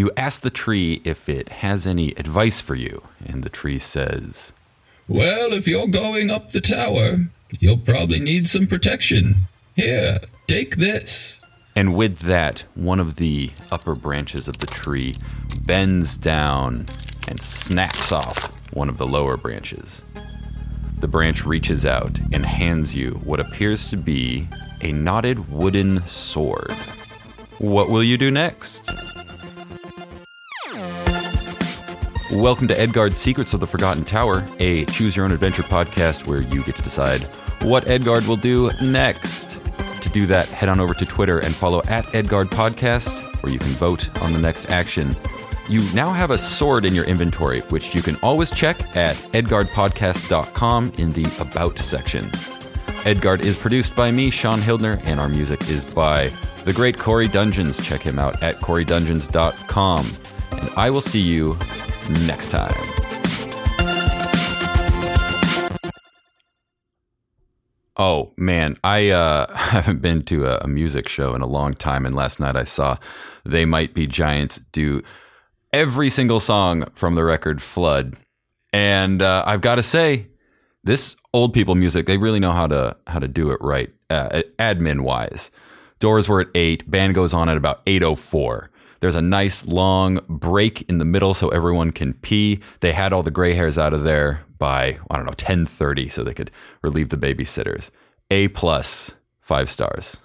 You ask the tree if it has any advice for you, and the tree says, Well, if you're going up the tower, you'll probably need some protection. Here, take this. And with that, one of the upper branches of the tree bends down and snaps off one of the lower branches. The branch reaches out and hands you what appears to be a knotted wooden sword. What will you do next? Welcome to Edgard's Secrets of the Forgotten Tower, a choose your own adventure podcast where you get to decide what Edgard will do next. To do that, head on over to Twitter and follow at Edgard Podcast, where you can vote on the next action. You now have a sword in your inventory, which you can always check at edgardpodcast.com in the About section. Edgard is produced by me, Sean Hildner, and our music is by the great Corey Dungeons. Check him out at corey.dungeons.com. And I will see you next time. Oh man, I uh, haven't been to a, music show in a long time, and last night I saw They Might Be Giants do every single song from the record Flood, and uh, I've got to say, this old people music they really know how to how to do it right, uh, admin wise. Doors were at eight, band goes on at about eight oh four. There's a nice long break in the middle so everyone can pee. They had all the gray hairs out of there by I don't know 10:30 so they could relieve the babysitters. A plus, 5 stars.